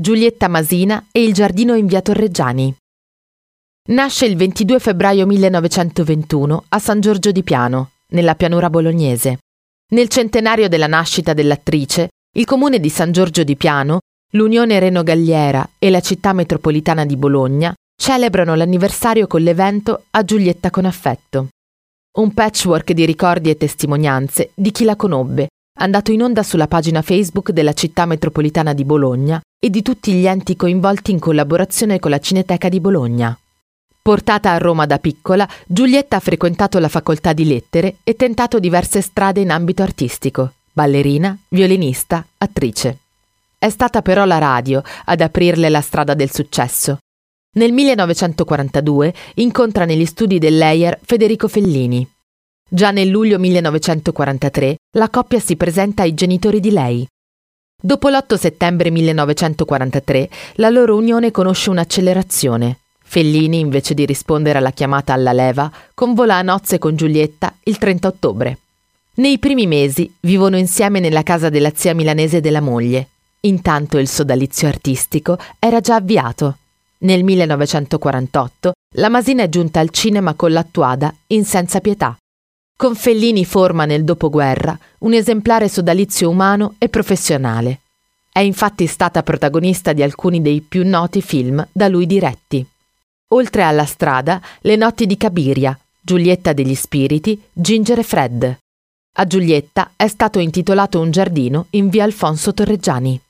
Giulietta Masina e il giardino in via Torreggiani. Nasce il 22 febbraio 1921 a San Giorgio di Piano, nella pianura bolognese. Nel centenario della nascita dell'attrice, il comune di San Giorgio di Piano, l'Unione Reno Galliera e la città metropolitana di Bologna celebrano l'anniversario con l'evento A Giulietta con affetto. Un patchwork di ricordi e testimonianze di chi la conobbe, andato in onda sulla pagina Facebook della città metropolitana di Bologna e di tutti gli enti coinvolti in collaborazione con la Cineteca di Bologna. Portata a Roma da piccola, Giulietta ha frequentato la facoltà di lettere e tentato diverse strade in ambito artistico, ballerina, violinista, attrice. È stata però la radio ad aprirle la strada del successo. Nel 1942 incontra negli studi dell'Eyer Federico Fellini. Già nel luglio 1943 la coppia si presenta ai genitori di lei. Dopo l'8 settembre 1943 la loro unione conosce un'accelerazione. Fellini, invece di rispondere alla chiamata alla leva, convola a nozze con Giulietta il 30 ottobre. Nei primi mesi vivono insieme nella casa della zia milanese della moglie. Intanto il sodalizio artistico era già avviato. Nel 1948 la Masina è giunta al cinema con l'attuada In senza pietà. Con Fellini forma nel dopoguerra un esemplare sodalizio umano e professionale. È infatti stata protagonista di alcuni dei più noti film da lui diretti. Oltre alla strada, Le notti di Cabiria, Giulietta degli Spiriti, Ginger e Fred. A Giulietta è stato intitolato un giardino in via Alfonso Torreggiani.